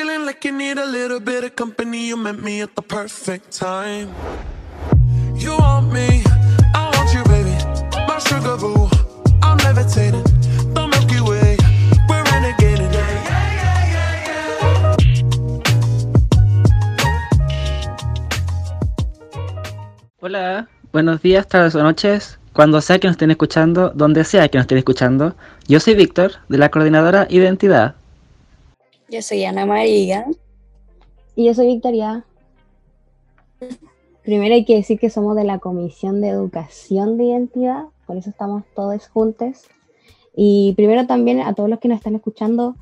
feeling like you need a little bit of company. You met me at the perfect time. You want me, I want you, baby. My sugar boo, I'm levitating. The Milky Way, we're renegading. Yeah, yeah, yeah, yeah, yeah. Hola, buenos días, tardes o noches, cuando sea que nos estén escuchando, donde sea que nos estén escuchando. Yo soy Víctor, de la coordinadora Identidad. Yo soy Ana María. Y yo soy Victoria. Primero hay que decir que somos de la Comisión de Educación de Identidad, por eso estamos todos juntos. Y primero también a todos los que nos están escuchando,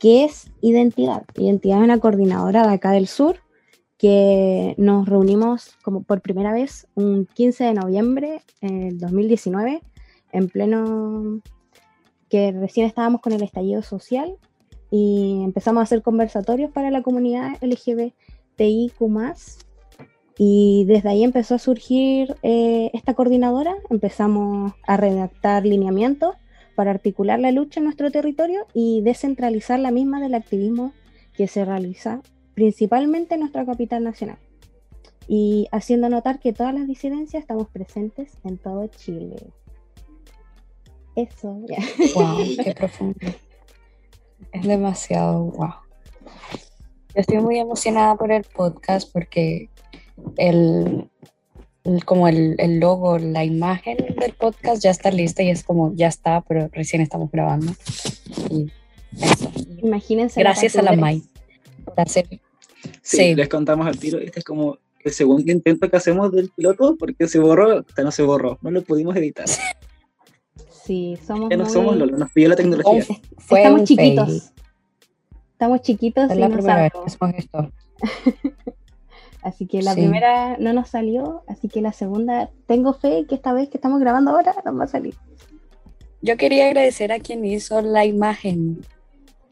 ¿qué es identidad? Identidad es una coordinadora de acá del sur que nos reunimos como por primera vez un 15 de noviembre del 2019, en pleno que recién estábamos con el estallido social y empezamos a hacer conversatorios para la comunidad LGBTIQ y desde ahí empezó a surgir eh, esta coordinadora, empezamos a redactar lineamientos para articular la lucha en nuestro territorio y descentralizar la misma del activismo que se realiza principalmente en nuestra capital nacional. Y haciendo notar que todas las disidencias estamos presentes en todo Chile. Eso, ya. Wow, qué profundo. Es demasiado wow. Yo estoy muy emocionada por el podcast porque el, el- como el, el logo, la imagen del podcast ya está lista y es como ya está, pero recién estamos grabando. Y eso. Imagínense. Gracias a la. Mai hacer. Sí, Sí. les contamos al tiro. Este es como el segundo intento que hacemos del piloto porque se borró, o sea, no se borró, no lo pudimos editar. Sí, somos Ya no muy- somos Lolo, nos pidió la tecnología. Fue Estamos un chiquitos. fail. Estamos chiquitos Es y la no primera vez que sabemos. hacemos esto. Así que la Sí. primera no nos salió, así que la segunda, tengo fe que esta vez que estamos grabando ahora nos va a salir. Yo quería agradecer a quien hizo la imagen.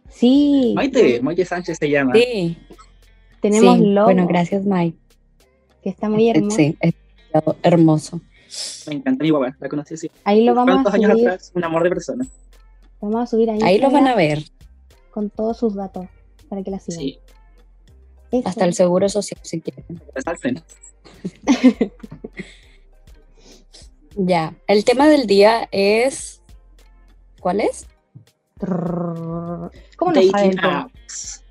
Sí, Maite, Maite Sánchez se llama. Sí, tenemos sí. logo, Bueno, gracias, Mai. que está muy hermoso. Sí, es hermoso. Me encanta mi papá, la conocí así. Ahí lo vamos a ¿Cuántos años subir, atrás? Un amor de persona. vamos a subir ahí, Ahí lo van a ver. con todos sus datos para que la sigan. Sí, Eso. Hasta el seguro social, si quieren. Ya, el tema del día es. ¿Cuál es? ¿Cómo no Dating apps.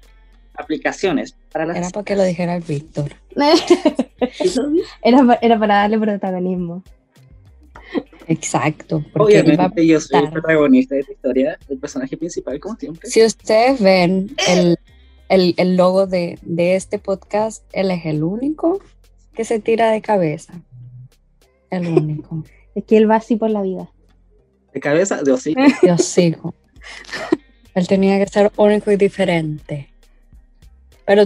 Aplicaciones para las Era para que lo dijera el Víctor. era, era para darle protagonismo. Exacto. Porque Obviamente yo soy el protagonista de esta historia, el personaje principal, como siempre. Si ustedes ven el, el- el logo de, de este podcast, él es el único que se tira de cabeza. El único. Es que él va así por la vida. De cabeza, de hocico. Dios sigo. Él tenía que ser único y diferente. Pero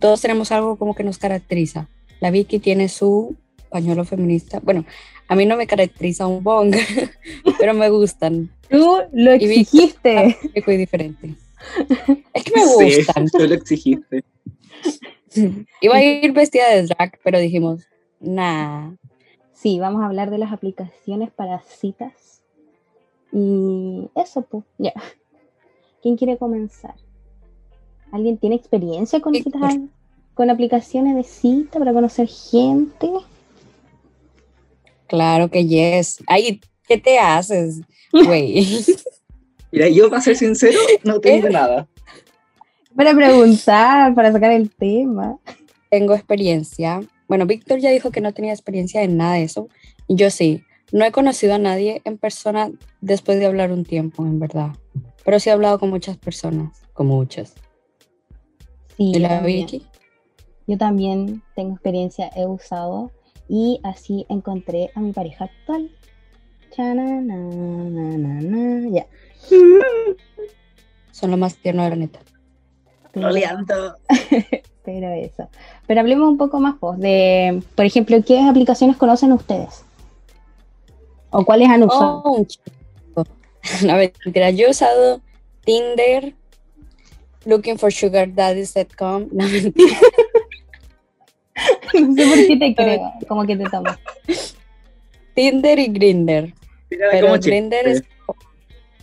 todos tenemos algo como que nos caracteriza. La Vicky tiene su pañuelo feminista. Bueno, a mí no me caracteriza un bong, pero me gustan. Tú lo exigiste. Único y diferente. Es que me Sí, gustan. tú lo exigiste. Iba a ir vestida de drag, pero dijimos, nah. Sí, vamos a hablar de las aplicaciones para citas. Y eso, pues, ya. ¿Quién quiere comenzar? ¿Alguien tiene experiencia con citas, con aplicaciones de cita para conocer gente? Claro que yes. Ay, ¿qué te haces, güey? Mira, yo para ser sincero, no tengo ¿Eh? nada. Para preguntar, para sacar el tema. tengo experiencia. Bueno, Víctor ya dijo que no tenía experiencia en nada de eso. Yo sí. No he conocido a nadie en persona después de hablar un tiempo, en verdad. Pero sí he hablado con muchas personas. Con muchas. Sí, ¿Y la. Vicky? Yo también tengo experiencia, he usado y así encontré a mi pareja actual. Ya. Son lo más tierno de la neta. Pero, Roleando. pero eso. Pero hablemos un poco más pues, de, por ejemplo, ¿qué aplicaciones conocen ustedes? ¿O cuáles han usado? Oh, un chico. No, mentira. Yo he usado Tinder, Looking for Sugar Daddies.com. No, mentira. no sé por qué te creo, como que te tomo. Tinder y Grinder. Pero Grinder es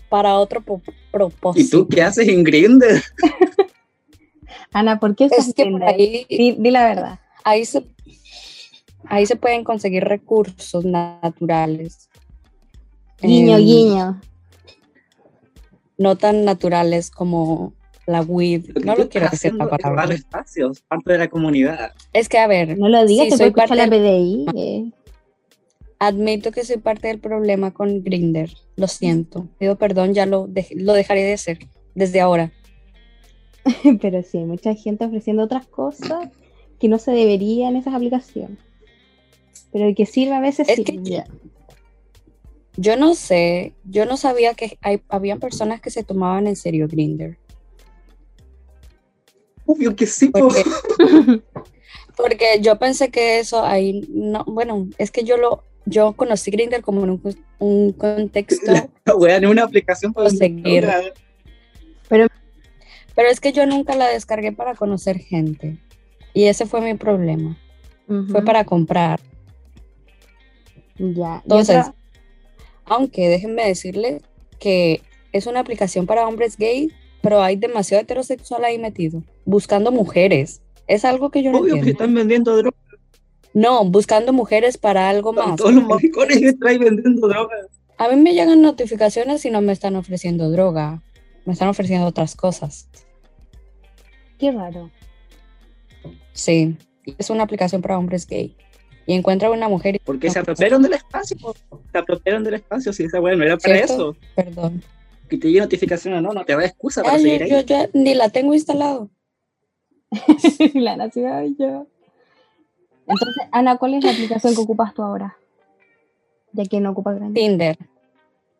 para otro propósito. ¿Y tú qué haces en Grindr? Ana, ¿por qué Es usas que por ahí, Di, di la verdad. ahí, se, ahí se pueden conseguir recursos naturales. Guiño, Em, guiño. No tan naturales como la que No lo quiero estás decir la haciendo es palabra. robar espacios, parte de la comunidad. Es que, a ver, No lo digas, sí, te soy puede escuchar la parte PDI. eh. admito que soy parte del problema con Grinder. Lo siento. Pido perdón, ya lo, dej- lo dejaré de hacer desde ahora. Pero sí, hay mucha gente ofreciendo otras cosas que no se debería en esas aplicaciones. Pero que sirve a veces Es sí. que- ya. Yo no sé, yo no sabía que hay, habían personas que se tomaban en serio Grinder. Obvio que sí, po. Porque, porque yo pensé que eso ahí no, bueno, es que yo lo, yo conocí Grinder como en un, un contexto, en una aplicación para Conseguir. droga. pero es que yo nunca la descargué para conocer gente. Y ese fue mi problema. Fue para comprar. Ya. Entonces, otra- aunque déjenme decirle que es una aplicación para hombres gay, pero hay demasiado heterosexual ahí metido, buscando mujeres. Es algo que yo no Obvio que entiendo. están vendiendo drogas. No, buscando mujeres para algo Están más. todos los maricones que traen vendiendo drogas. A mí me llegan notificaciones y no me están ofreciendo droga, me están ofreciendo otras cosas. Qué raro. Sí, es una aplicación para hombres gay. Y encuentra una mujer y... Porque no, se apropiaron del espacio. Se apropiaron del espacio. Si esa wea no era para ¿Cierto? eso. Perdón. Que te llegue notificación o no, no te da excusa para yo, seguir ahí. yo ya ni la tengo instalado. la nación yo. Entonces, Ana, ¿cuál es la aplicación que ocupas tú ahora? Ya que no ocupas grande. Tinder.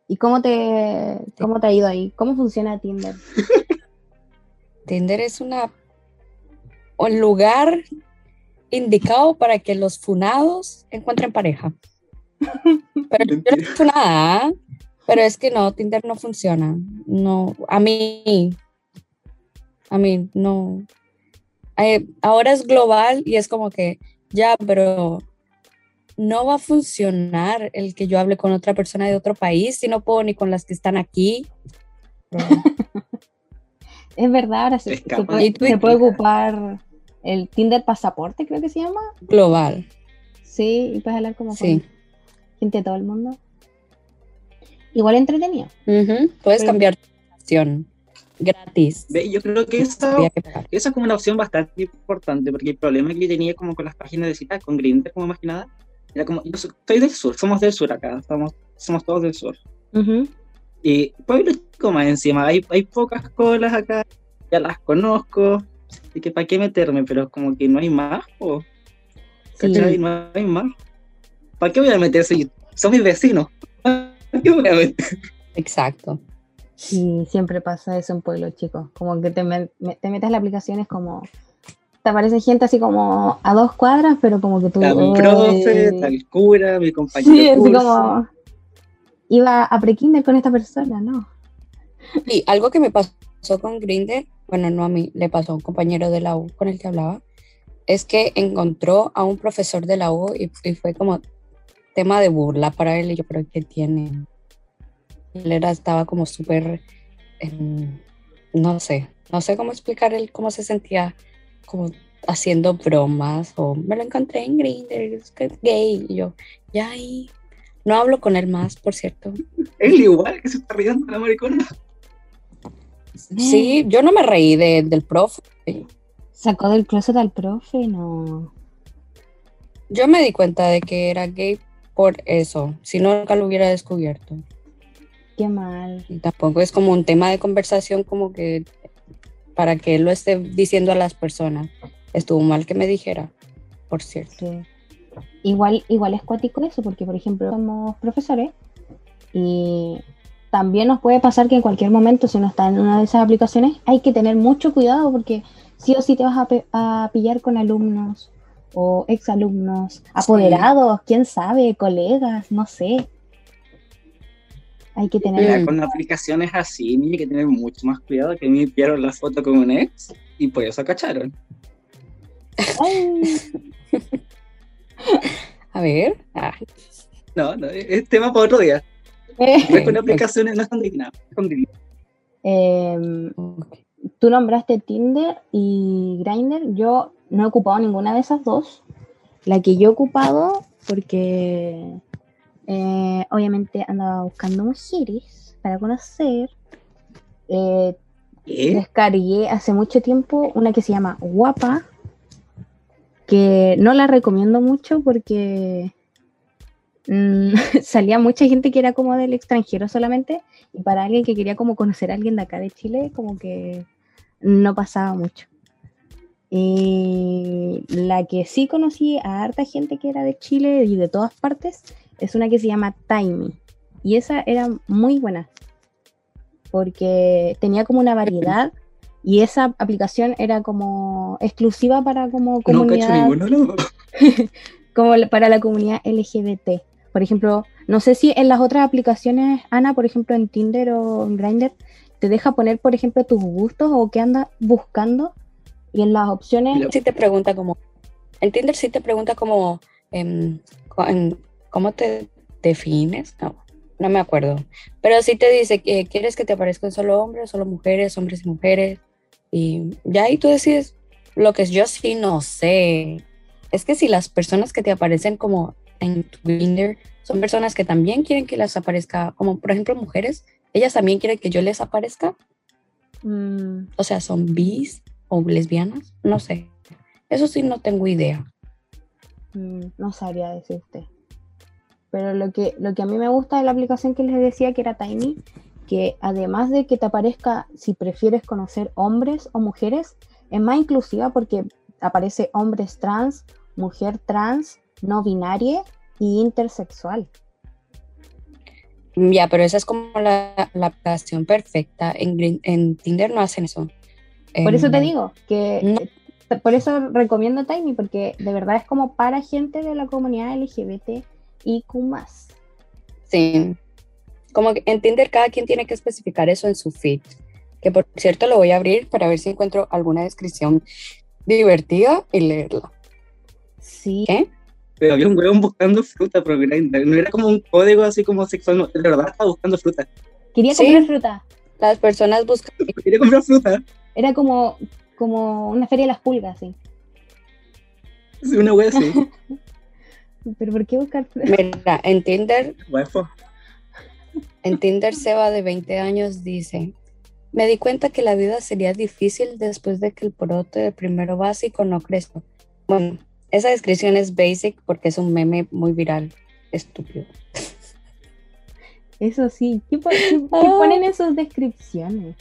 ¿Y cómo te, cómo te ha ido ahí? ¿Cómo funciona Tinder? Tinder es una un lugar indicado para que los funados encuentren pareja. Pero yo no Mentira. soy funada, ¿ah? Pero es que no, Tinder no funciona. No, a mí, a mí no. Eh, ahora es global y es como que ya, pero no va a funcionar el que yo hable con otra persona de otro país si no puedo ni con las que están aquí. Es verdad, ahora se, puede, ocupar el Tinder pasaporte, creo que se llama. global, Sí, y puedes hablar como sí. con gente de todo el mundo. Igual entretenido. Puedes Pero- cambiar tu opción gratis. Yo creo que esa, es como una opción bastante importante, porque el problema que yo tenía como con las páginas de citas, con Grindr como más que nada, era como, yo soy del sur, somos del sur acá, estamos, somos todos del sur. Ujú. Y pueblo chico más encima, hay, hay pocas colas acá, ya las conozco, así que para qué meterme, pero como que no hay más, o. No hay más. ¿Para qué voy a meter si son mis vecinos? ¿Para qué voy a meter? Exacto. Y siempre pasa eso en pueblos chicos. Como que te, me- te metes en la aplicación, es como. Te aparece gente así como a dos cuadras, pero como que tú. Mi profe, el cura, mi compañero. Sí, así curso. como. Iba a pre-kinder con esta persona, ¿no? Y algo que me pasó con Grinder, bueno, no a mí, le pasó a un compañero de la U con el que hablaba, es que encontró a un profesor de la U y, y fue como tema de burla para él. Y yo, pero ¿qué tiene? Él era, estaba como súper, em, no sé, no sé cómo explicar él cómo se sentía, como haciendo bromas o me lo encontré en Grindr, es que es gay. Y yo, ya ahí, no hablo con él más, por cierto. Él igual que se está riendo la maricona. Sí, yo no me reí de- del profe. Sacó del closet al profe, no. Yo me di cuenta de que era gay por eso, si no nunca lo hubiera descubierto. Qué mal. Y tampoco es como un tema de conversación como que para que él lo esté diciendo a las personas. Estuvo mal que me dijera, por cierto. Sí. Igual, igual es cuático eso, porque por ejemplo somos profesores y también nos puede pasar que en cualquier momento, si uno está en una de esas aplicaciones, hay que tener mucho cuidado porque sí o sí te vas a, a pillar con alumnos o exalumnos, apoderados, quién sabe, colegas, no sé. Hay que tener... Mira, con aplicaciones así, hay que tener mucho más cuidado que a mí me enviaron la foto con un ex y por eso cacharon. A ver. ah, No, no, es tema para otro día. eh, con aplicaciones, no es con Grindr, es con Grindr. em, tú nombraste Tinder y Grindr. Yo no he ocupado ninguna de esas dos. La que yo he ocupado, porque eh, obviamente andaba buscando mujeres para conocer. eh, ¿Qué? descargué hace mucho tiempo una que se llama Guapa, que no la recomiendo mucho porque mm, salía mucha gente que era como del extranjero solamente y para alguien que quería como conocer a alguien de acá de Chile como que no pasaba mucho. Y la que sí conocí a harta gente que era de Chile y de todas partes es una que se llama Tiny y esa era muy buena porque tenía como una variedad y esa aplicación era como exclusiva para como No comunidad ninguno, no. como para la comunidad LGBT. Por ejemplo, no sé si en las otras aplicaciones, Ana, por ejemplo, en Tinder o en Grindr, te deja poner, por ejemplo, tus gustos o qué andas buscando. Y en las opciones, Sí te pregunta como, en Tinder sí te pregunta como, em, en- ¿cómo te defines? No, no me acuerdo. Pero sí te dice que quieres que te aparezcan solo hombres, solo mujeres, hombres y mujeres. Y ya ahí tú decides lo que yo sí no sé. Es que si las personas que te aparecen como en Tinder son personas que también quieren que las aparezca, como por ejemplo mujeres, ellas también quieren que yo les aparezca. mm, O sea, son bis o lesbianas, no sé. Eso sí no tengo idea. mm, no sabría decirte. Pero lo que, lo que a mí me gusta de la aplicación que les decía que era Tiny, que además de que te aparezca si prefieres conocer hombres o mujeres, es más inclusiva porque aparece hombres trans, mujer trans, no binaria y intersexual. Ya, pero esa es como la, la aplicación perfecta. En, en Tinder no hacen eso. Por eso te Em, digo que no. por eso recomiendo Tiny, porque de verdad es como para gente de la comunidad LGBT y Q. Sí. Como que en Tinder cada quien tiene que especificar eso en su feed. Que por cierto lo voy a abrir para ver si encuentro alguna descripción divertida y leerla. Sí, ¿Qué? Pero había un huevón buscando fruta por Grindr. No era como un código así como sexual, no, de verdad estaba buscando fruta. quería Sí. comprar fruta. Las personas buscan Quería comprar fruta. Era como, como una feria de las pulgas, sí. Sí, Una wea así. Pero ¿por qué buscar? Mira, en Tinder Guapo. En Tinder, Seba de 20 años dice, me di cuenta que la vida sería difícil después de que el brote de primero básico no creció. Bueno, esa descripción es basic porque es un meme muy viral, estúpido. Eso sí, ¿qué, po- qué- qué Ah. ponen en sus descripciones?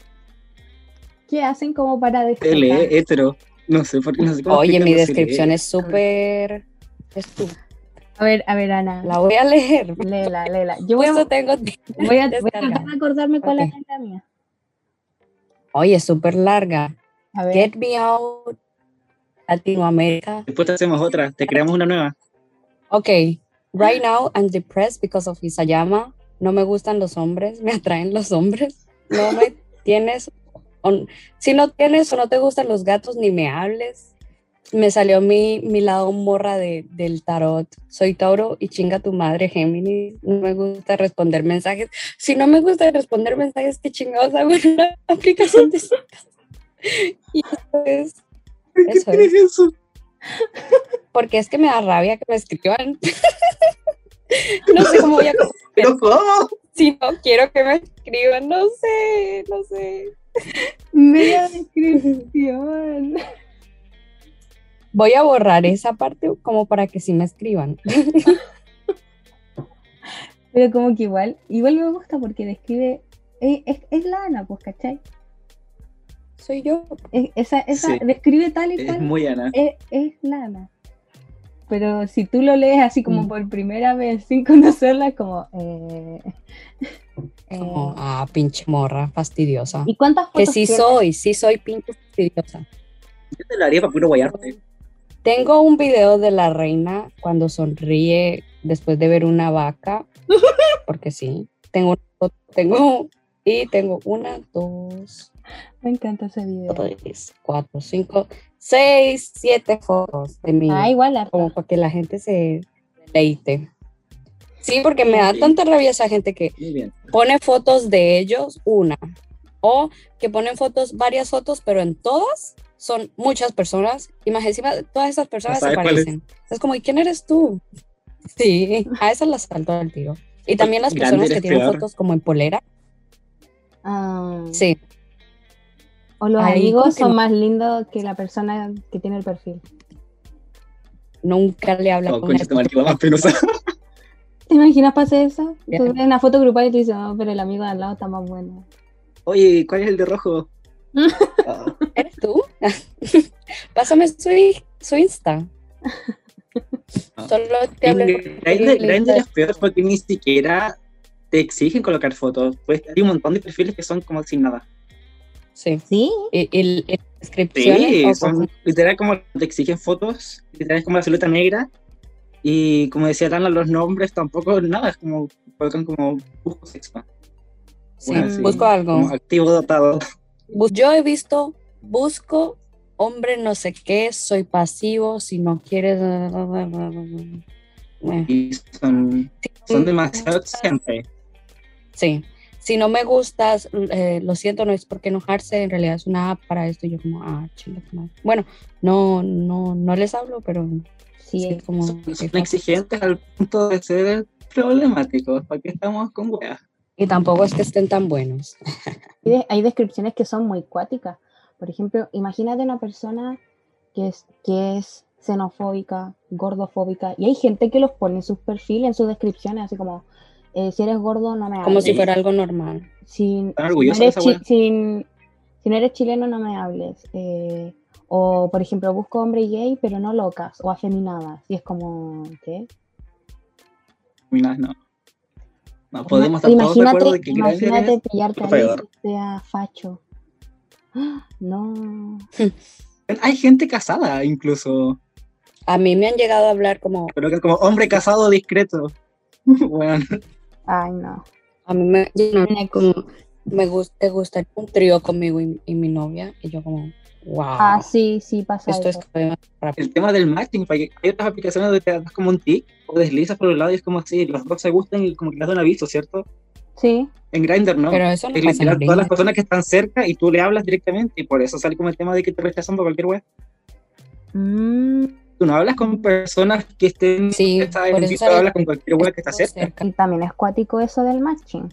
¿Qué hacen como para L, destacar? hetero. No sé por qué no sé cómo Oye, mi descripción es súper estúpida. A ver, a ver, Ana, La voy a leer. léela, léela. Yo voy a, tengo voy a, voy a descargada. tratar de acordarme cuál es la mía. Oye, es súper larga. A ver, Get me out Latinoamérica. Después te hacemos otra, te creamos una nueva. Ok, right now I'm depressed because of Isayama. No me gustan los hombres, me atraen los hombres. No me tienes, o- si no tienes o no te gustan los gatos, ni me hables. Me salió mi, mi lado morra de, del tarot. Soy Tauro y chinga tu madre, Géminis. No me gusta responder mensajes. Si no me gusta responder mensajes, ¿qué chingados hago en una aplicación de citas? Y eso es ¿Por qué Eso tienes eso? porque es que me da rabia que me escriban. no sé cómo voy a ¿Pero cómo? Si no quiero que me escriban, no sé, no sé. media descripción. Voy a borrar esa parte como para que sí me escriban. Pero como que igual, igual me gusta porque describe, es, es, es la Ana, pues, ¿cachai? Soy yo. Es- esa, esa, Sí. describe tal y Es cual, muy Ana. es, es la Ana. Pero si tú lo lees así como Mm. por primera vez sin conocerla, como... eh, eh, Como, ah, pinche morra, fastidiosa. ¿Y cuántas Que fotos sí tienes? soy, sí soy pinche fastidiosa. Yo te lo haría para puro guayarte. Tengo un video de la reina cuando sonríe después de ver una vaca, porque sí. Tengo, una foto- tengo, y tengo una, dos, Me encanta ese video. tres, cuatro, cinco, seis, siete fotos de mí. Ah, igual harta. como para que la gente se deleite. Sí, porque me da tanta rabia esa gente que pone fotos de ellos, una, O que ponen fotos, varias fotos, pero en todas son muchas personas y más encima todas esas personas se es. parecen. Es como, ¿y quién eres tú? Sí, a esas las salto al tiro. Y también las personas que tienen peor. fotos como en polera. Ah, Sí, O los Ahí amigos son no- más lindos que la persona que tiene el perfil. nunca le habla Oh, con más penosa. ¿Te imaginas pase eso? Tú ves una foto grupal y tú dices, no, pero el amigo de al lado está más bueno. Oye, ¿cuál es el de rojo? Ah, ¿Eres tú? Pásame su, su Insta. Ah. Solo te hablo Grindr es peor porque ni siquiera te exigen colocar fotos. Pues hay un montón de perfiles que son como sin nada. Sí. ¿Sí? Y- y descripciones. Sí, son literal como te exigen fotos, literal es como la silueta negra. Y como decía Lana, los nombres tampoco nada, es como colocan como busco sexo. sí, Bueno, sí, busco algo. Como activo dotado. Yo he visto, busco hombre no sé qué, soy pasivo, si no quieres... Eh, Y son, son demasiado exigentes. Sí, si no me gustas, eh, lo siento, no es porque enojarse, en realidad es una app para esto. Y yo como, ah, chinga. Bueno, no, no, no les hablo, pero Sí, sí, como... Son, son exigentes al punto de ser problemáticos. ¿Para qué estamos con weas? Y tampoco es que estén tan buenos. Hay, de- hay descripciones que son muy cuáticas. Por ejemplo, imagínate una persona que es, que es xenofóbica, gordofóbica, y hay gente que los pone en sus perfiles, en sus descripciones, así como, eh, si eres gordo, no me hables. Como si fuera algo normal. Si, si no eres wea. si- no eres chileno, no me hables. Eh, o, por ejemplo, busco hombre gay, pero no locas o afeminadas. Y es como, ¿qué? Mira, no. No podemos estar todos de imagínate, acuerdo de que imagínate pillarte a alguien que sea facho. ¡Ah! No. Hay gente casada incluso. A mí me han llegado a hablar como, Pero que como hombre casado discreto. bueno, Ay, no. a mí me, como, me gusta, te gusta un trío conmigo y, y mi novia. Y yo como, wow, Ah, sí, sí pasa esto eso. es el tema del matching, hay otras aplicaciones donde te das como un tic o deslizas por un lado y es como si los dos se gustan y como que das un aviso, ¿cierto? Sí. En Grindr no. Pero eso no es pasa en todas las personas que están cerca y tú le hablas directamente y por eso sale como el tema de que te rechazan por cualquier web. Mm, Tú no hablas con personas que estén Sí, sale- hablas con cualquier web que está cerca. y también es cuático eso del matching.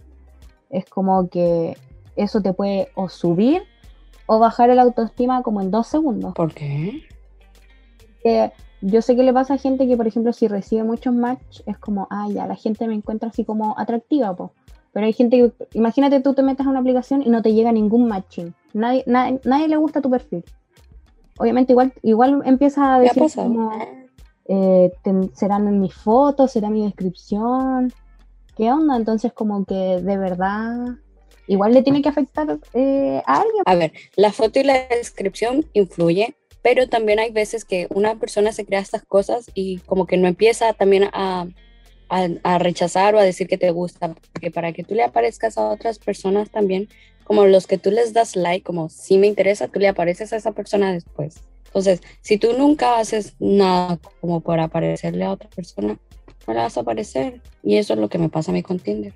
Es como que eso te puede o subir o bajar el autoestima como en dos segundos. ¿Por qué? Que yo sé que le pasa a gente que, por ejemplo, si recibe muchos match, es como, ah, ya, la gente me encuentra así como atractiva, po. Pero hay gente que, imagínate tú te metes a una aplicación y no te llega ningún matching. Nadie, nadie, nadie le gusta tu perfil. Obviamente igual, igual empieza a ¿Qué ha decir como, eh, ten- serán mis fotos, será mi descripción. ¿Qué onda? Entonces como que de verdad igual le tiene que afectar eh, a alguien. A ver, la foto y la descripción influye, pero también hay veces que una persona se crea estas cosas y como que no empieza también a, a, a rechazar o a decir que te gusta, porque para que tú le aparezcas a otras personas también, como los que tú les das like, como si me interesa, tú le apareces a esa persona después. Entonces, si tú nunca haces nada como para aparecerle a otra persona, no le vas a aparecer. Y eso es lo que me pasa a mí con Tinder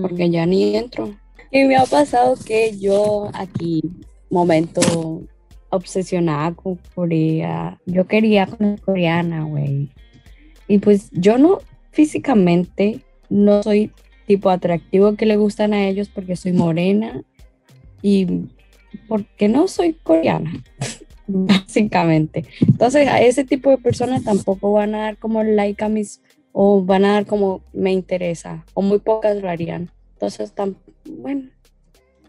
porque ya ni entro. Y me ha pasado que yo aquí, momento obsesionada con Corea, yo quería con coreana, güey. Y pues yo no, físicamente, no soy tipo atractivo que le gustan a ellos porque soy morena y porque no soy coreana, básicamente. Entonces a ese tipo de personas tampoco van a dar como like a mis o van a dar como me interesa, o muy pocas lo harían. Entonces, tam- bueno,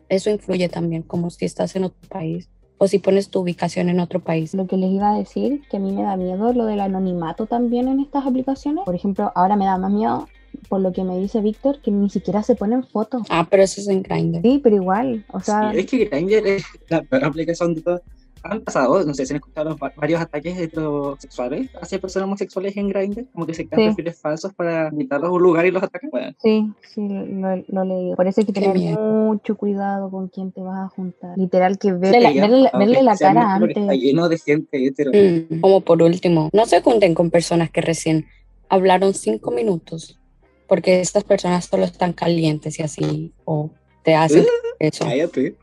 eso influye también, como si estás en otro país o si pones tu ubicación en otro país. Lo que les iba a decir, que a mí me da miedo lo del anonimato también en estas aplicaciones. Por ejemplo, ahora me da más miedo, por lo que me dice Víctor, que ni siquiera se ponen fotos. Ah, pero eso es en Grindr. Sí, pero igual, o sea, Sí, es que Grindr es la peor aplicación de todas. Han pasado, no sé si han escuchado los varios ataques heterosexuales hacia personas homosexuales en Grindr, como que se crean Sí. perfiles falsos para invitarlos a un lugar y los atacan. Bueno, sí, sí, lo, lo he leído. Por eso hay que tener mucho cuidado con quién te vas a juntar. Literal, que verle, la, ya, verle, verle la cara antes. Está lleno de gente hetero. Mm, Como por último, no se junten con personas que recién hablaron cinco minutos, porque estas personas solo están calientes y así, o te hacen Uh, eso. Cállate.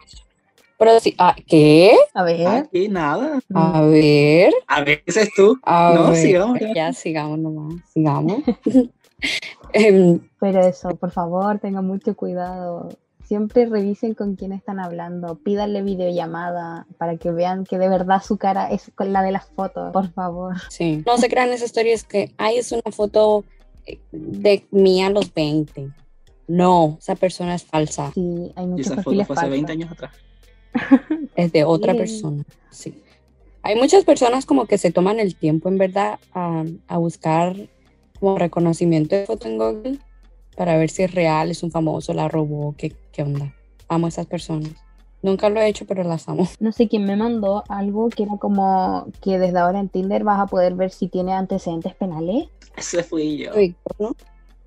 Pero sí, ah, ¿qué? A ver. Aquí nada. A ver, A veces tú. a No, ver. sigamos. Ya sigamos nomás, sigamos. Em, Pero eso, por favor, tengan mucho cuidado. Siempre revisen con quién están hablando. Pídanle videollamada para que vean que de verdad su cara es con la de las fotos. Por favor. sí. No se crean esa historia, es que, ay, es una foto de mí a los 20. No, esa persona es falsa, Sí, hay Y esa foto fue hace falsos. 20 años atrás. es de otra Sí. persona. Sí. Hay muchas personas como que se toman el tiempo, en verdad, a, a buscar como reconocimiento de foto en Google para ver si es real, es un famoso, la robó, qué, qué onda. Amo a esas personas. Nunca lo he hecho, pero las amo. No sé quién me mandó algo que era como que desde ahora en Tinder vas a poder ver si tiene antecedentes penales. Ese fui yo. ¿no?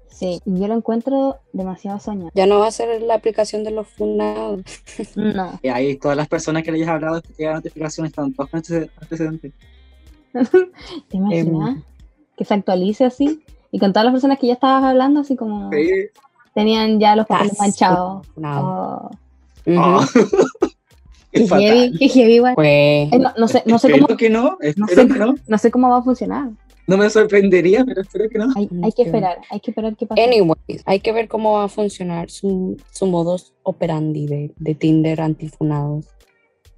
Sí, y yo lo encuentro demasiado soñado. Ya no va a ser la aplicación de los funados. No, Y ahí todas las personas que le hayas hablado que te llegan notificaciones están todos con antece- antecedentes. ¿te imaginas? Em. Que se actualice así. Y con todas las personas que ya estabas hablando, así como Sí. tenían ya los papeles manchados. Oh, Ah. Qué heavy, qué heavy igual. Pues, Eh, no, no sé, no sé espero cómo, que no, no espero sé, que no. no sé cómo va a funcionar. No me sorprendería, pero espero que no. Hay, hay que esperar, hay que esperar qué pasa. anyways, hay que ver cómo va a funcionar su, su modus operandi de, de Tinder antifunados.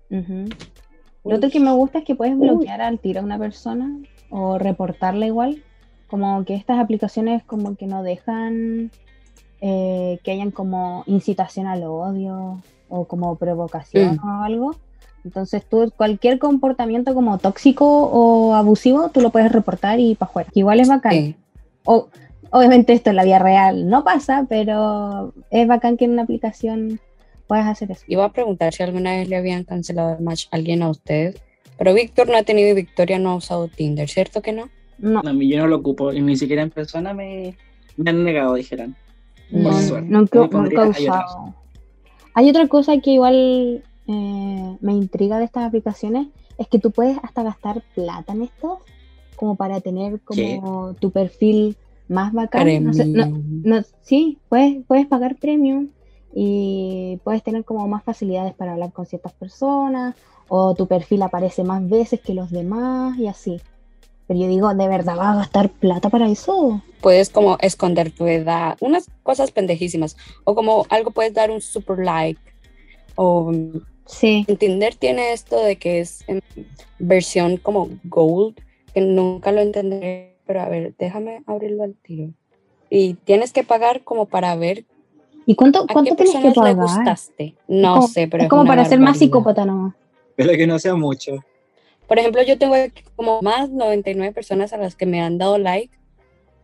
Lo otro que me gusta es que puedes bloquear al tiro a una persona o reportarla igual. Como que estas aplicaciones como que no dejan eh, que hayan como incitación al odio o como provocación Mm. o algo. Entonces tú cualquier comportamiento como tóxico o abusivo tú lo puedes reportar y para afuera. Igual es bacán. Sí. O- obviamente esto en la vida real no pasa, pero es bacán que en una aplicación puedas hacer eso. Iba a preguntar si alguna vez le habían cancelado el match a alguien a usted, pero Víctor no ha tenido y Victoria no ha usado Tinder, ¿cierto que no? No, yo no lo ocupo, y ni siquiera en persona me, me han negado, dijeran. No, Por suerte. nunca, nunca he usado. Hay otra cosa que igual eh, me intriga de estas aplicaciones, es que tú puedes hasta gastar plata en estas, como para tener como tu perfil más bacán. No sé, no- Premium. no- sí, puedes, puedes pagar premium y puedes tener como más facilidades para hablar con ciertas personas, o tu perfil aparece más veces que los demás y así. Pero yo digo, ¿de verdad vas a gastar plata para eso? Puedes como esconder tu edad, unas cosas pendejísimas, o como algo puedes dar un super like, o Sí. en Tinder tiene esto de que es en versión como gold, que nunca lo entenderé, pero a ver, déjame abrirlo al tiro. Y tienes que pagar como para ver ¿Y cuánto, a qué cuánto tienes que personas le pagar? gustaste. No como- sé, pero es es como una para ser más psicópata nomás. Pero que no sea mucho. Por ejemplo, yo tengo aquí como más 99 personas a las que me han dado like.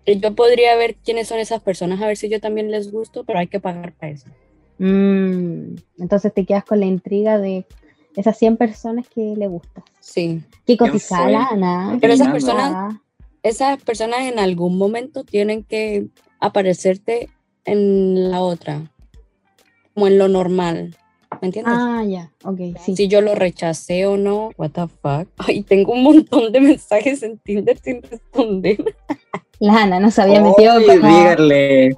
Y yo podría ver quiénes son esas personas, a ver si yo también les gusto, pero hay que pagar para eso. Mm, entonces te quedas con la intriga de esas 100 personas que le gustan. Sí. Qué ¿Quién cotizada fue? lana. Pero esas personas, esas personas en algún momento tienen que aparecerte en la otra, como en lo normal. ¿Me entiendes? Ah, ya, ok, sí. Si yo lo rechacé o no, what the fuck. Ay, tengo un montón de mensajes en Tinder sin responder. La Ana no se había metido Oye, como díganle.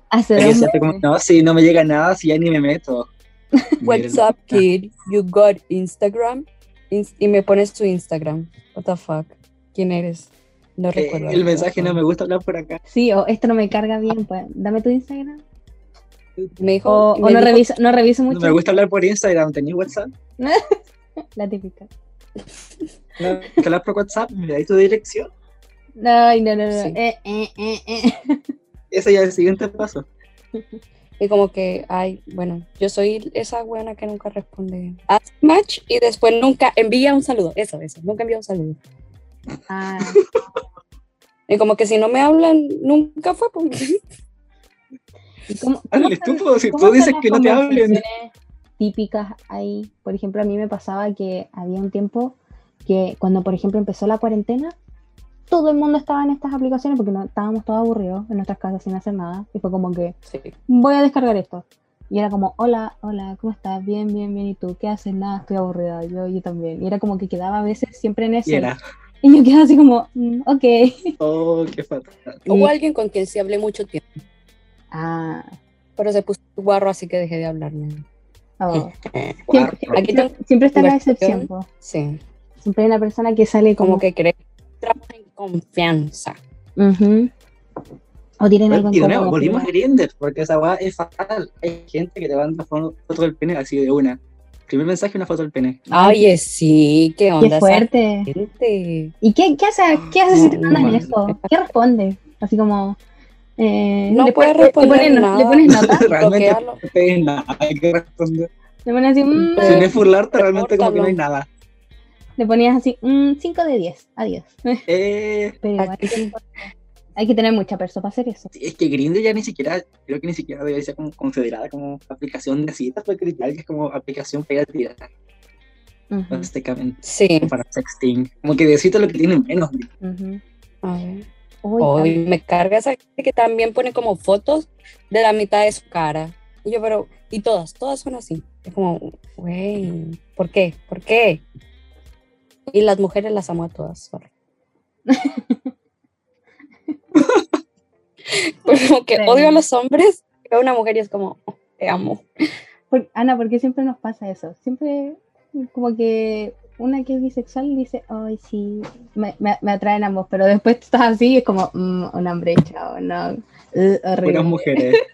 como, no, si no me llega nada, si ya ni me meto. What's up, kid? You got Instagram? Ins- y me pones tu Instagram. What the fuck? ¿Quién eres? No Eh, recuerdo. el mensaje no me gusta hablar por acá. Sí, o esto no me carga bien, pues dame tu Instagram. Me dijo, O, me o no, dijo- reviso, no reviso No mucho me gusta hablar por Instagram. ¿Tenías WhatsApp? la típica. No, que hablar por WhatsApp. Me dais tu dirección. Ay, no, no, no. Sí. Eh, eh, eh, eh. Ese ya es el siguiente paso. Y como que, ay, bueno, yo soy esa buena que nunca responde. Haz match y después nunca envía un saludo. Eso, eso, nunca envía un saludo. Ah, Y como que si no me hablan, nunca fue. pues. ¿Y cómo- cómo po, si tú dices que no te hablen. Típicas ahí. Por ejemplo, a mí me pasaba que había un tiempo que cuando, por ejemplo, empezó la cuarentena, todo el mundo estaba en estas aplicaciones porque no, estábamos todos aburridos en nuestras casas sin hacer nada. Y fue como que, Sí. voy a descargar esto. Y era como, hola, hola, ¿cómo estás? Bien, bien, bien. ¿Y tú qué haces? Nada, estoy aburrida. Yo, yo también. Y era como que quedaba a veces siempre en eso. Y era, Y yo quedaba así como, "Mm, ok. oh, qué fatal. Hubo alguien con quien sí hablé mucho tiempo, Ah, pero se puso guarro, así que dejé de hablarme. Oh. Cuarto. Siempre, Aquí siempre- tengo siempre está la excepción. po. Sí, Siempre hay una persona que sale como, como que cree trabaja en confianza. O tienen algo en Y de nuevo, volvimos a Grindr, porque esa weá es fatal. Hay gente que te manda fo- foto del pene así de una. Primer mensaje, una foto del pene. Oye, sí, qué onda Qué fuerte. gente. ¿Y qué, qué hace, qué hace si te No, mandan man. eso? ¿Qué responde? Así como... Eh, No le puede pones- le responder pones- nada. Le pones nota, Realmente no tienes nada que responder. le pones así, mm, Si no es burlarte, realmente como que no hay nada. le ponías así, 5 de 10, adiós. Eh, Pero igual Aquí- hay que tener mucha persona para hacer eso. sí, es que Grindr ya ni siquiera, creo que ni siquiera debería ser como considerada como aplicación de citas, porque literal que es como aplicación para básicamente, Sí. para sexting. Como que de citas lo que tienen menos. A ver. Hoy me carga esa gente que también pone como fotos de la mitad de su cara. Y yo, pero, y todas, todas son así. Es como, güey, ¿por qué? ¿Por qué? Y las mujeres las amo a todas, sorry. como que Sí. odio a los hombres, a una mujer y es como, oh, te amo. Por- Ana, ¿por qué siempre nos pasa eso? Siempre como que una que es bisexual dice, ay, sí, me, me, me atraen ambos, pero después tú estás así y es como, "Mm, un hombre, chao, no, uh, horrible. Buenas mujeres.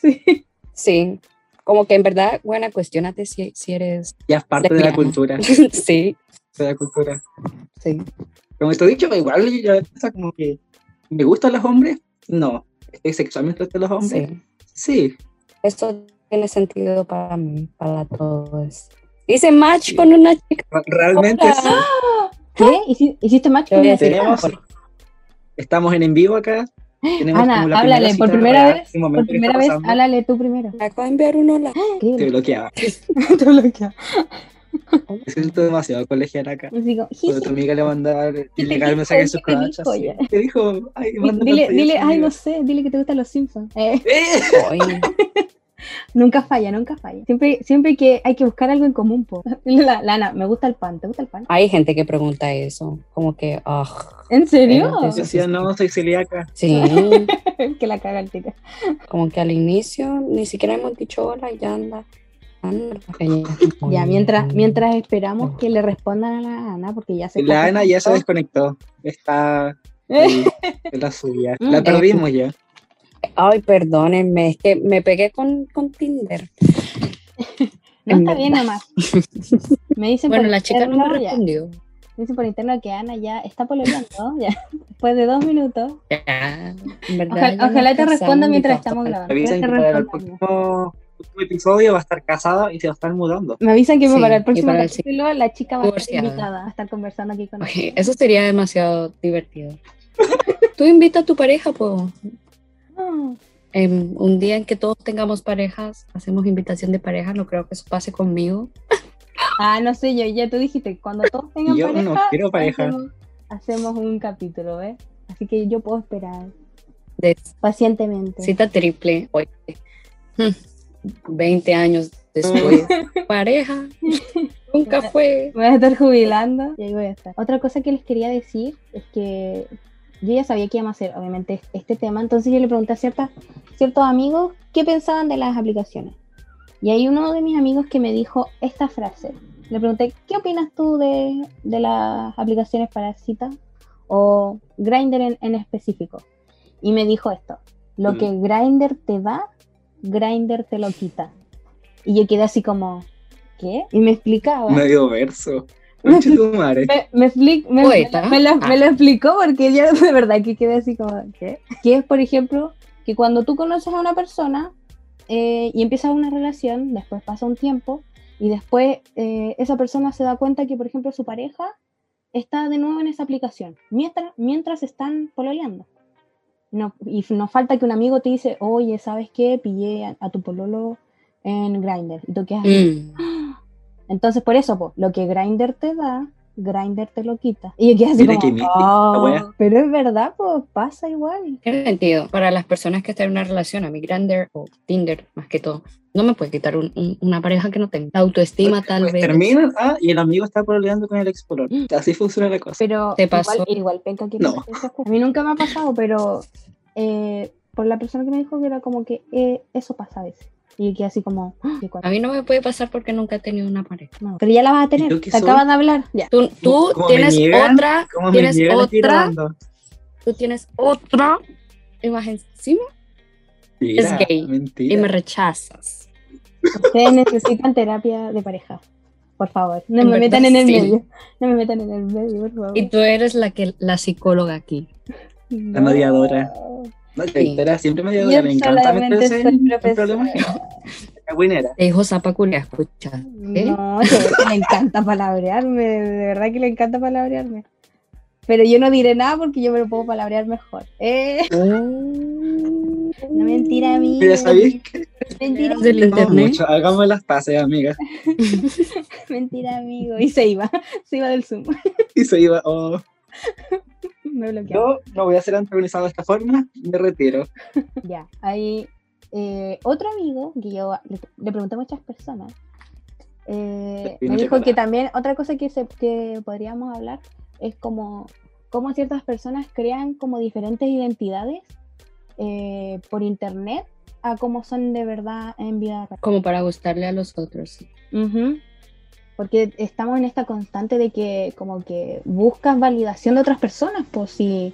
Sí. Sí, como que en verdad, buena, cuestionate si, si eres. Ya es parte de la cultura. sí, De la cultura. sí. Como te he dicho, igual yo pienso como que me gustan los hombres, no. ¿Estoy sexualmente de los hombres? sí. Sí. Eso tiene sentido para mí, para todos. Hice match con una chica. Re- Realmente sí. ¿Qué? ¿Hici- ¿Hiciste match con una chica? Tenemos, estamos en en vivo acá. Tenemos Ana, como la háblale, primera por primera real, vez, por primera vez, pasando, háblale tú primero. Me acabo de enviar un hola. Te bloqueaba. Te bloquea. Me siento demasiado colegial acá. Como, Cuando tu amiga le manda te ilegal mensaje en su ¿Qué te dijo ay, Dile, dile, ay, no sé, dile que te gustan los Simpsons. Eh, ¡Eh! nunca falla, nunca falla. Siempre, siempre que hay que buscar algo en común, po. La, Lana, me gusta el pan, ¿te gusta el pan? hay gente que pregunta eso. Como que, ah, ¿En serio? Yo decía, no, soy celíaca. sí. que la caga el tiro. Como que al inicio ni siquiera hemos dicho hola y ya anda. Ya, mientras, mientras esperamos que le respondan a la Ana, porque ya se La Ana ya se desconectó. Está en la suya. Mm. La perdimos ya. Ay, perdónenme, es que me pegué con, con Tinder. No en está verdad. bien nomás. Me dicen Bueno, la chica no me ya- respondió. me dicen por interno que Ana ya está pololeando, ya. Después de dos minutos. Ya, verdad, Ojalá, ya te responda mientras estamos grabando. Avisan que para el próximo, próximo episodio va a estar casada y se va a estar mudando. Me avisan que Sí, para el próximo para el capítulo la chica va a estar invitada a estar conversando aquí con eso sería demasiado divertido. Tú invita a tu pareja, pues. Ah, un día en que todos tengamos parejas, hacemos invitación de pareja. No creo que eso pase conmigo. Ah, no sé, yo ya tú dijiste, cuando todos tengan Yo pareja, no quiero pareja. Hacemos, hacemos un capítulo, ¿ves? Así que yo puedo esperar De pacientemente. cita triple. Oye, hmm, 20 años después. pareja. Nunca fue. Me voy a estar jubilando y ahí voy a estar. Otra cosa que les quería decir es que yo ya sabía que íbamos a hacer, obviamente, este tema, entonces yo le pregunté a ciertas, ciertos amigos qué pensaban de las aplicaciones. Y hay uno de mis amigos que me dijo esta frase. Le pregunté, ¿qué opinas tú de, de las aplicaciones para citas? O Grindr en, en específico. Y me dijo esto, lo Mm. que Grindr te da, Grindr te lo quita. Y yo quedé así como, ¿qué? Y me explicaba. Medio verso. Madre. Me, me, expli- me- me lo, Ah. me lo explicó porque yo de verdad que quedé así como, ¿qué? Que es, por ejemplo, que cuando tú conoces a una persona eh, y empiezas una relación, después pasa un tiempo y después eh, esa persona se da cuenta que, por ejemplo, su pareja está de nuevo en esa aplicación, mientras, mientras están pololeando. No, y nos falta que un amigo te dice, oye, ¿sabes qué? Pillé a, a tu pololo en Grindr. Y tú quedas Mm. Entonces, por eso, po, lo que Grindr te da, Grindr te lo quita. Y yo quedé así Mira como, "Oh", pero es verdad, pues pasa igual. Tiene sentido. Para las personas que están en una relación, a mi Grindr o Tinder, más que todo, no me puede quitar un- un- una pareja que no tenga. La autoestima, tal Pues vez. terminan, ah, y el amigo está pololeando con el explorador. Así funciona la cosa. Pero ¿Te pasó? igual, igual penca que No. A mí nunca me ha pasado, pero eh, por la persona que me dijo que era como que eh, eso pasa a veces. Y yo quedé así como, ¡ah! A mí no me puede pasar porque nunca he tenido una pareja. No, pero ya la vas a tener, te acabas de hablar. Ya. Tú, tú ¿Cómo me tienes otra, ¿Cómo me tienes otra, tú tienes otra imagen encima Mentira, es gay. Mentira. y me rechazas. Ustedes necesitan terapia de pareja. Por favor, no En me verdad, metan en el sí. medio. No me metan en el medio, por favor. Y tú eres la que la psicóloga aquí. La mediadora. No, Sí. Victoria, siempre me dio me encanta solamente meterse en en problemas. Te dijo Zapaculia, escucha. ¿eh? No, que le encanta palabrearme, de verdad que le encanta palabrearme. Pero yo no diré nada porque yo me lo puedo palabrear mejor. Eh, no mentira, amigo. Mira, ¿sabéis qué? Mentira, Del No internet. mucho, hagamos las pases, amiga. mentira, amigo. Y se iba, se iba del Zoom. Y se iba, oh, Me bloqueó. yo no voy a ser antagonizado de esta forma, me retiro. Ya, hay eh, otro amigo que yo le, le pregunté a muchas personas. eh, me dijo que también otra cosa que, se, que podríamos hablar es como cómo ciertas personas crean como diferentes identidades eh, por internet a cómo son de verdad en vida real. Como para gustarle a los otros. Ujú. Porque estamos en esta constante de que como que buscas validación de otras personas, pues si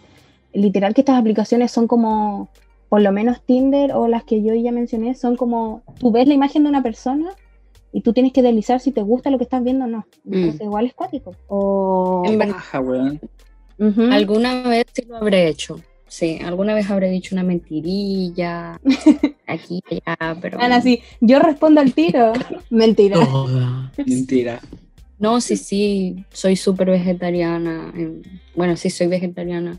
literal que estas aplicaciones son como, por lo menos Tinder o las que yo ya mencioné, son como, tú ves la imagen de una persona y tú tienes que deslizar si te gusta lo que estás viendo o no. Entonces igual es cuático. O... En Ajá, weón. Alguna vez sí lo habré hecho. Sí, alguna vez habré dicho una mentirilla. Aquí, allá, pero. Ana, sí, yo respondo al tiro. Mentira. Toda. Mentira. No, sí, sí, soy súper vegetariana. em, Bueno, sí, soy vegetariana.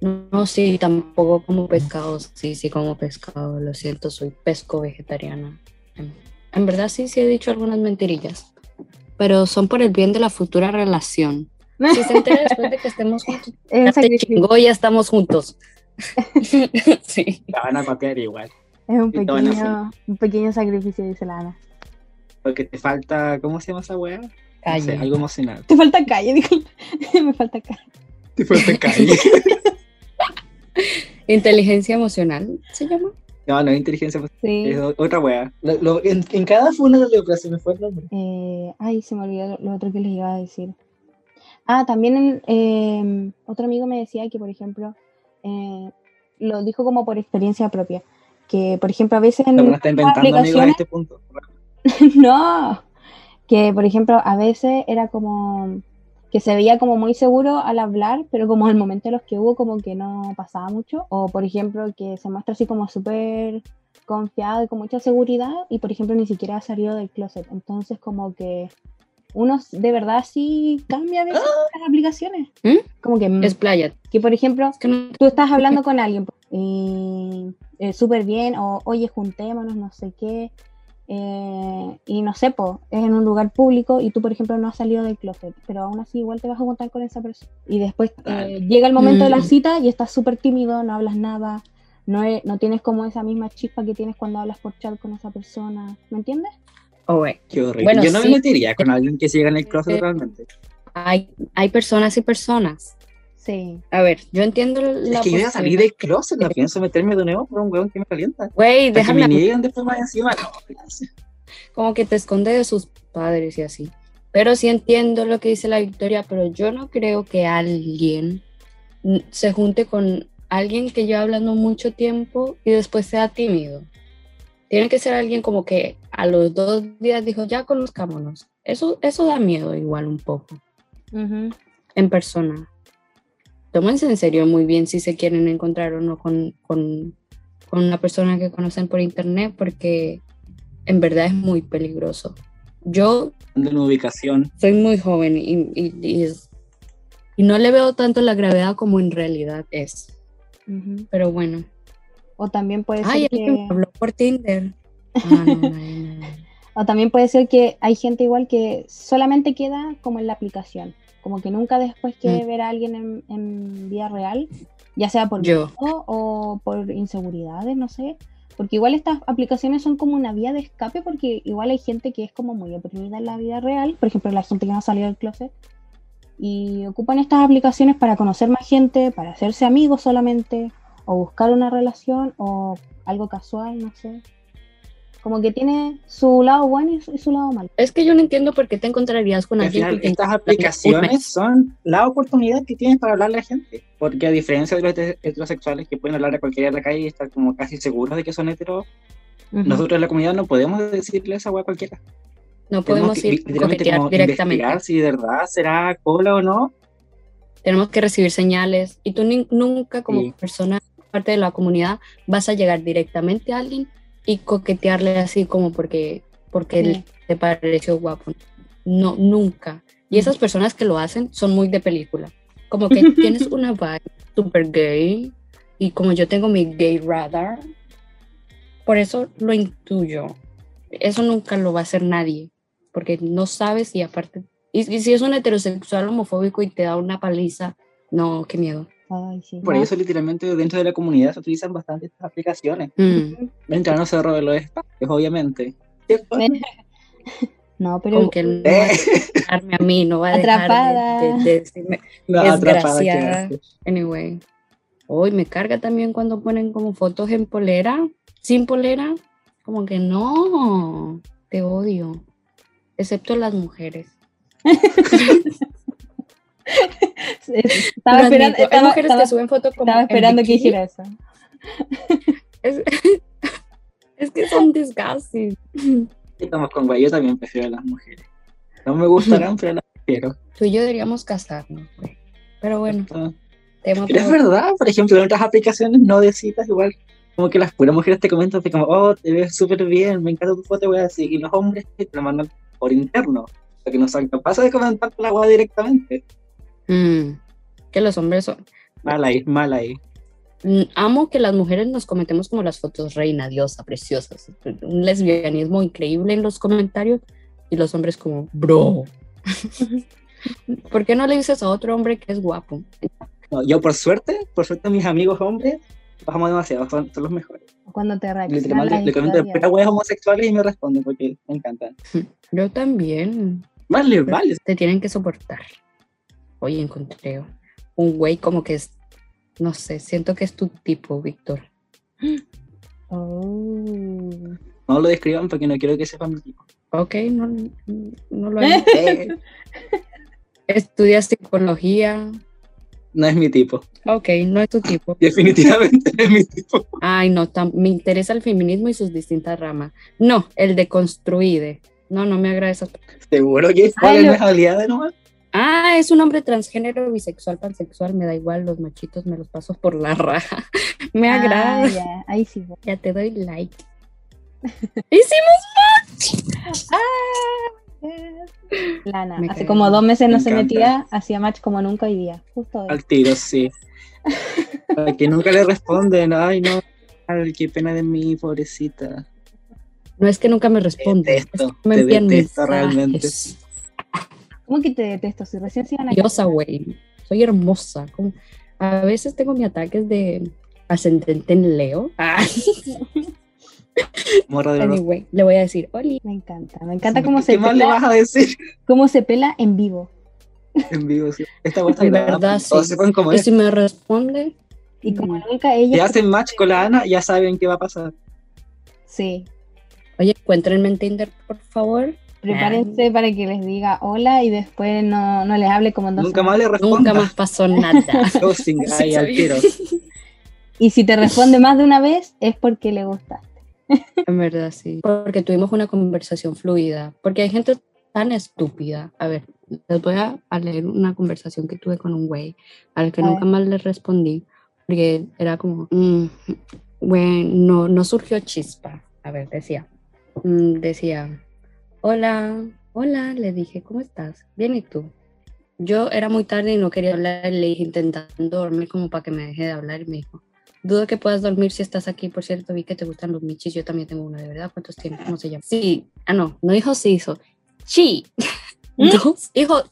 No, no, sí, tampoco como pescado. Sí, sí, como pescado. Lo siento, soy pesco vegetariana. En, en verdad, sí, sí he dicho algunas mentirillas. Pero son por el bien de la futura relación. Si se entera después de que estemos juntos, Es ya chingó, ya estamos juntos. sí. La van a patear igual. Es un pequeño, un pequeño sacrificio, dice la Ana. Porque te falta, ¿cómo se llama esa weá? No sé, Calle. algo emocional. Te falta calle, dijo. Me falta calle. Te falta calle. Inteligencia emocional, ¿se llama? No, no inteligencia, pues, Sí. es otra weá. Lo- lo- en, en cada funa de se me fue el nombre. Eh, ay, se me olvidó lo otro que les iba a decir. Ah, también eh, otro amigo me decía que, por ejemplo, eh, lo dijo como por experiencia propia, que, por ejemplo, a veces en está inventando amigos a este punto. no, que, por ejemplo, a veces era como que se veía como muy seguro al hablar, pero como al momento de los que hubo como que no pasaba mucho, o por ejemplo que se muestra así como súper confiado y con mucha seguridad y por ejemplo ni siquiera ha salido del closet, entonces como que uno de verdad sí cambia a veces las aplicaciones, ¿Mm? como que, mm, Expláyate. que por ejemplo Es que no- tú estás hablando con alguien y eh, súper bien, o oye, juntémonos, no sé qué, eh, y no sé, po, es en un lugar público y tú, por ejemplo, no has salido del closet, pero aún así igual te vas a juntar con esa persona. Y después eh, llega el momento de la Mm. cita y estás súper tímido, no hablas nada, no, no tienes como esa misma chispa que tienes cuando hablas por chat con esa persona, ¿me entiendes? Oh, güey. Qué horrible. Bueno, Yo no sí. me metería con alguien que siga en el closet Eh, realmente. Hay, hay personas y personas. Sí. A ver, yo entiendo la Es que yo voy a salir del closet, no pienso meterme de nuevo por un weón que me calienta. Güey, Para que me déjame nieguen después más encima. No, gracias. como que te esconde de sus padres y así. Pero sí entiendo lo que dice la Victoria, pero yo no creo que alguien se junte con alguien que lleva hablando mucho tiempo y después sea tímido. Tiene que ser alguien como que a los dos días dijo, ya conozcámonos. Eso, eso da miedo igual un poco en persona. Tómense en serio muy bien si se quieren encontrar o no con, con, con una persona que conocen por internet porque en verdad es muy peligroso. Yo De una ubicación. soy muy joven y, y- y es- y no le veo tanto la gravedad como en realidad es. Pero bueno. O también puede ser Ay, que... me habló por Tinder. Ah, no, no, no, no. O también puede ser que hay gente igual que solamente queda como en la aplicación, como que nunca después quiere Mm. ver a alguien en, en vida real, ya sea por miedo o por inseguridades, no sé. Porque igual estas aplicaciones son como una vía de escape, porque igual hay gente que es como muy oprimida en la vida real, por ejemplo, la gente que no ha salido del closet, y ocupan estas aplicaciones para conocer más gente, para hacerse amigos solamente, o buscar una relación, o algo casual, no sé. Como que tiene su lado bueno y su, y su lado malo. Es que yo no entiendo por qué te encontrarías con Al alguien final, estas aplicaciones son la oportunidad que tienes para hablarle a la gente. Porque a diferencia de los heter- heterosexuales que pueden hablar a cualquiera en la calle y estar como casi seguros de que son heteros, nosotros en la comunidad no podemos decirle esa weá a cualquiera. No Tenemos podemos que ir literalmente como directamente. investigar si de verdad será cola o no. Tenemos que recibir señales. Y tú ni- nunca, como Sí. persona parte de la comunidad, vas a llegar directamente a alguien y coquetearle así como porque, porque Sí. él te pareció guapo. No, nunca. Y esas personas que lo hacen son muy de película. Como que tienes una vibe super gay y como yo tengo mi gay radar, por eso lo intuyo. Eso nunca lo va a hacer nadie, porque no sabes y aparte, y, y si es un heterosexual homofóbico y te da una paliza, no, qué miedo. Ay, sí. Por No, eso literalmente dentro de la comunidad se utilizan bastante estas aplicaciones. Mm, Mientras no se robe los espacios, obviamente. ¿Cierto? No, pero como que él no va a dejarme a mí, no va a dejar Atrapada. de, de- de decirme, No, atrapada Desgraciada. anyway. Hoy me carga también cuando ponen como fotos en polera, sin polera, como que no, te odio, excepto las mujeres. estaba Lo esperando, admito, hay estaba, mujeres estaba- que suben fotos como estaba esperando que dijera eso. Es, es que son disgusting. Estamos con güey, yo también prefiero a las mujeres. No me gustarán, pero las prefiero. Tú y yo deberíamos casarnos, güey. Pero bueno, tema Pero es verdad, por ejemplo, en otras aplicaciones no de citas, igual como que las puras mujeres te comentan como, oh, te ves súper bien, me encanta tu foto, voy así. Y los hombres te lo mandan por interno, porque no son capaces de comentar la weá directamente. Mm, que los hombres son... Mal ahí, mal ahí. Mm, Amo que las mujeres nos comentemos como las fotos reina, diosa, preciosas. Un lesbianismo increíble en los comentarios y los hombres como, bro. ¿Por qué no le dices a otro hombre que es guapo? No, yo por suerte, por suerte mis amigos hombres, bajamos demasiado, son, son los mejores. Cuando te reaccionan las le comento weas homosexuales y me responden porque me encantan. Yo también. Vale, vale. Te tienen que soportar. Hoy encontré un güey como que es, no sé, siento que es tu tipo, Víctor. Oh. No lo describan porque no quiero que sepan mi tipo. Ok, no, no lo hagas. Eh, Estudias psicología. no es mi tipo. Ok, no es tu tipo. Definitivamente no es mi tipo. Ay, no, me interesa el feminismo y sus distintas ramas. No, el de construide. No, no me agrada esas. Seguro que es Ay, ¿Cuál lo- es habilidad nomás. Ah, es un hombre transgénero, bisexual, pansexual, me da igual, los machitos me los paso por la raja. Me Ah, agrada. ya, ahí sí. Ya te doy like. Hicimos Lana, Me hace cae como dos meses Me no se encanta. metía, hacía match como nunca hoy día. Justo hoy. Al tiro, sí. Para que nunca le responden. Ay, no. Ay, qué pena de mí, pobrecita. No es que nunca me responde. Es detesto, que me te envían detesto mensajes. realmente. ¿Cómo que te detesto? Si recién se iban a Diosa, güey. Soy hermosa. Como- A veces tengo mis ataques de ascendente en Leo. Ah, Morra de anyway, le voy a decir, Oli. Me encanta, me encanta cómo se, ¿Qué más le pela, vas a decir cómo se pela en vivo. en vivo? sí? Esta vuelta En verdad, sí. sepan cómo Y es. si me responde, Y como nunca ella... Si hacen match con la Ana, ya saben qué va a pasar. Sí, oye, encuéntrenme en Tinder, por favor. Prepárense para que les diga hola y después no, no les hable como en dos Nunca semanas. más le responda. Nunca más pasó nada. Ghosting, Sí, ahí al sabía. tiro. Y si te responde más de una vez es porque le gusta. En verdad, sí. Porque tuvimos una conversación fluida. Porque hay gente tan estúpida. A ver, les voy a, leer una conversación que tuve con un güey al que A nunca ver. más le respondí. Porque era como, mm, güey, no, no surgió chispa. A ver, decía, mm, decía, hola, hola, le dije, ¿cómo estás? Bien, ¿y tú? Yo era muy tarde y no quería hablar, le dije intentando dormir como para que me deje de hablar y me dijo, dudo que puedas dormir si estás aquí, por cierto, vi que te gustan los michis, yo también tengo una, ¿de verdad? ¿Cuántos tienes? ¿Cómo se llama? Sí, ah no, no dijo sí, hizo chi. Dos, dijo,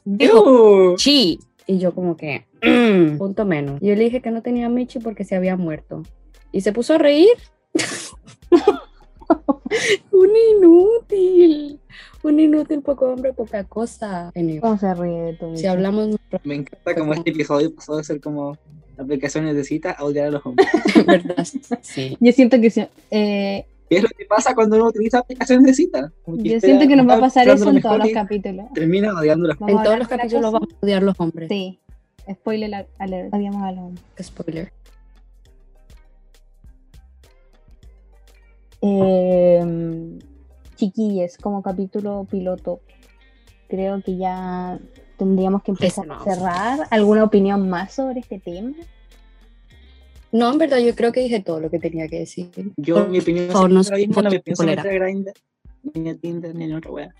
chi. Y yo como que, mm, punto menos. Yo le dije que no tenía michi porque se había muerto. Y se puso a reír. un inútil. Un inútil, poco hombre, poca cosa. Anyway, ¿Cómo se ríe de tu si hablamos Me encanta como este episodio pasó de ser como aplicaciones de cita a odiar a los hombres. verdad, sí. Yo siento que si- eh, ¿Qué es lo que pasa cuando uno utiliza aplicaciones de cita? Yo siento que nos va a pasar eso en todos los capítulos. Termina odiando Vamos a En todos los capítulos vamos a odiar los hombres. Sí. Spoiler al- alert. Odiamos a los hombres. Spoiler. Eh, chiquilles, como capítulo piloto, creo que ya tendríamos que empezar no. a cerrar. ¿Alguna opinión más sobre este tema? No, en verdad, yo creo que dije todo lo que tenía que decir. Yo, Por mi opinión favor, es no me pienso a Grindr, ni a Tinder, ni en otra wea.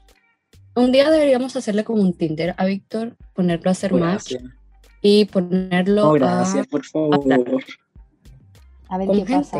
Un día deberíamos hacerle como un Tinder a Víctor, ponerlo a hacer Gracias. y ponerlo No, a- gracias, por favor. A ver con qué pasa.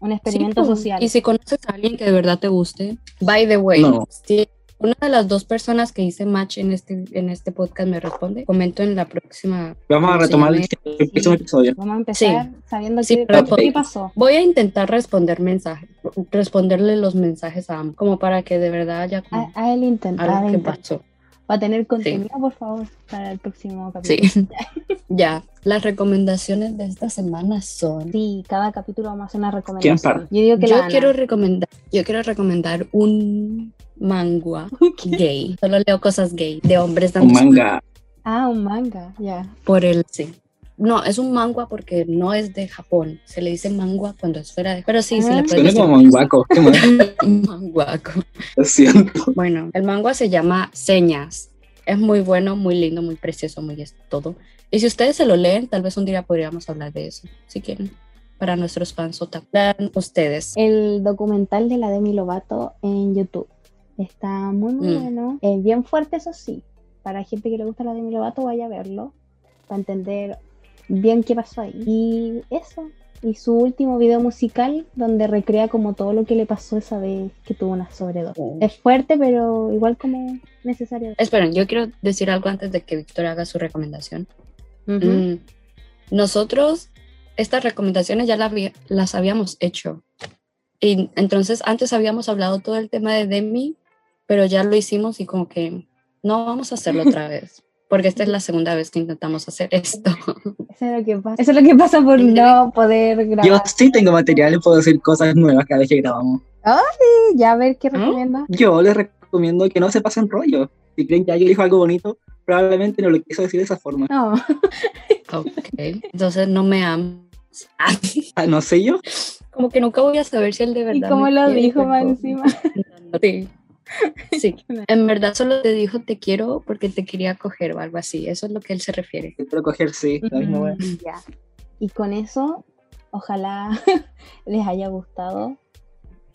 Un experimento Sí, po. social. Y si conoces a alguien que de verdad te guste, by the way, No. si una de las dos personas que hice match en este, en este podcast me responde, comento en la próxima. Vamos a ¿Cómo se retomar el, el próximo episodio. Vamos a empezar sabiendo Sí, qué, pasó. Voy a intentar responder mensajes, responderle los mensajes a ambos, como para que de verdad haya como A, a él intenta. algo que pasó. Va a tener contenido, por favor, para el próximo Sí. capítulo. ya, las recomendaciones de esta semana son. Sí, cada capítulo vamos a hacer una ¿Quién recomendación. Yo digo que Yo quiero recomendar, yo quiero recomendar un manga gay. Solo leo cosas gay de hombres Un dando manga. Ah, un manga, ya. por el sí. No, es un manga porque no es de Japón. Se le dice manga cuando es fuera de. Pero sí, sí Ah. le puedes Suena decir como manguaco. Manguaco. Lo siento. Bueno, el manga se llama Señas. Es muy bueno, muy lindo, muy precioso, muy es todo. Y si ustedes se lo leen, tal vez un día podríamos hablar de eso, si quieren, para nuestros fans. Vean ustedes. El documental de la Demi Lovato en YouTube. Está muy, muy Mm. bueno. Es bien fuerte, eso sí. Para gente que le gusta la Demi Lovato, vaya a verlo. Para entender bien qué pasó ahí. Y eso. Y su último video musical, donde recrea como todo lo que le pasó esa vez que tuvo una sobredosis. Oh. Es fuerte, pero igual como necesario. Esperen, yo quiero decir algo antes de que Víctor haga su recomendación. Mm, Nosotros estas recomendaciones ya la había- las habíamos hecho. Y entonces antes habíamos hablado todo el tema de Demi, pero ya lo hicimos y como que no vamos a hacerlo otra vez, porque esta es la segunda vez que intentamos hacer esto. Eso es lo que pasa. Eso es lo que pasa por no poder grabar. Yo sí tengo material y puedo decir cosas nuevas cada vez que grabamos. Ya a ver qué ¿Ah? recomienda. Yo les recomiendo que no se pasen rollo. Si creen que alguien dijo algo bonito, probablemente no lo quiso decir de esa forma. No. ok, entonces no me amas. Ah, no sé yo. como que nunca voy a saber si él de ¿Y verdad. cómo me lo quiere, dijo más encima? Sí. Sí, en verdad solo te dijo te quiero porque te quería coger o algo así. Eso es lo que él se refiere. Quiero coger, sí, la misma wea. Ya. Y con eso, ojalá les haya gustado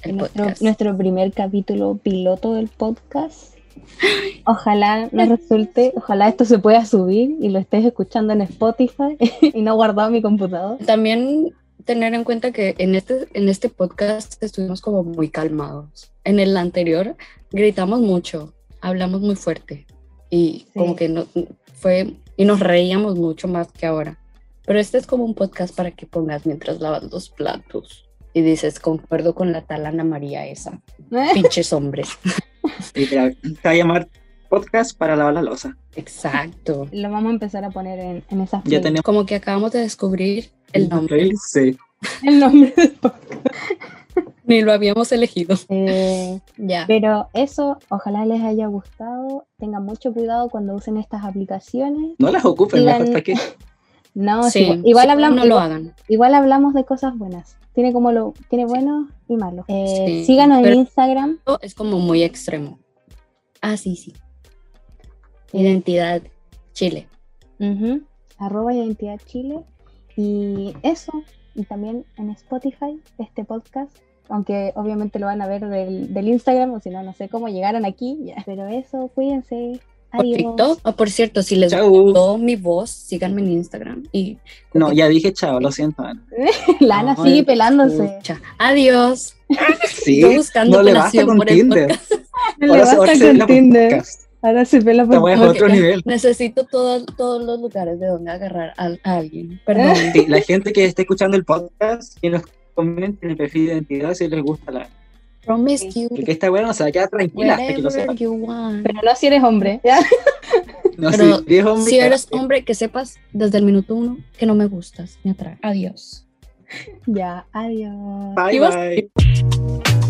El nuestro, podcast. nuestro primer capítulo piloto del podcast. Ojalá nos resulte, ojalá esto se pueda subir y lo estés escuchando en Spotify y no guardado en mi computador. También tener en cuenta que en este, en este podcast estuvimos como muy calmados. En el anterior gritamos mucho, hablamos muy fuerte y Sí. como que no, fue y nos reíamos mucho más que ahora. Pero este es como un podcast para que pongas mientras lavas los platos y dices, concuerdo con la tal Ana María esa. Pinches hombres. Literal. Se va a llamar podcast para lavar la losa. Exacto. Lo vamos a empezar a poner en, en esas Ya tenemos Como que acabamos de descubrir el nombre. Sí. el nombre del podcast. Ni lo habíamos elegido. Eh, Ya. Pero eso, ojalá les haya gustado. Tengan mucho cuidado cuando usen estas aplicaciones. No las ocupen, Digan- mejor para. No, Sí, sí, igual sí, hablamos, No lo igual, hagan. igual hablamos de cosas buenas. Tiene como lo, tiene buenos y malos. Eh, Sí, síganos pero- en Instagram. Es como muy extremo. Ah, sí, sí. Identidad Chile. arroba identidad chile. Y eso. Y también en Spotify, este podcast. Aunque obviamente lo van a ver del, del Instagram, o si no, no sé cómo llegaron aquí. ya. Pero eso, cuídense. Por Adiós. TikTok. Ah, por cierto, si les Chau. gustó mi voz, síganme en Instagram. Y No, ya dije chao, lo siento. Ana. La Ana Ay, sigue pelándose. Escucha. Adiós. Sí, buscando no le basta con por el Tinder. podcast. Le basta con Tinder. podcast. Ahora se pela por es otro nivel. Necesito todo- todos los lugares de donde agarrar a, a alguien. Perdón. Sí, la gente que esté escuchando el podcast, que nos comenten en el perfil de identidad si les gusta la. Promiscuous. Porque esta weá no se va a quedar tranquila hasta que lo sepa. Pero no si eres hombre. ¿ya? No, Pero si eres hombre, Si eres cagaste. hombre, que sepas desde el minuto uno que no me gustas, me atrae. Adiós. Ya, adiós. Bye bye.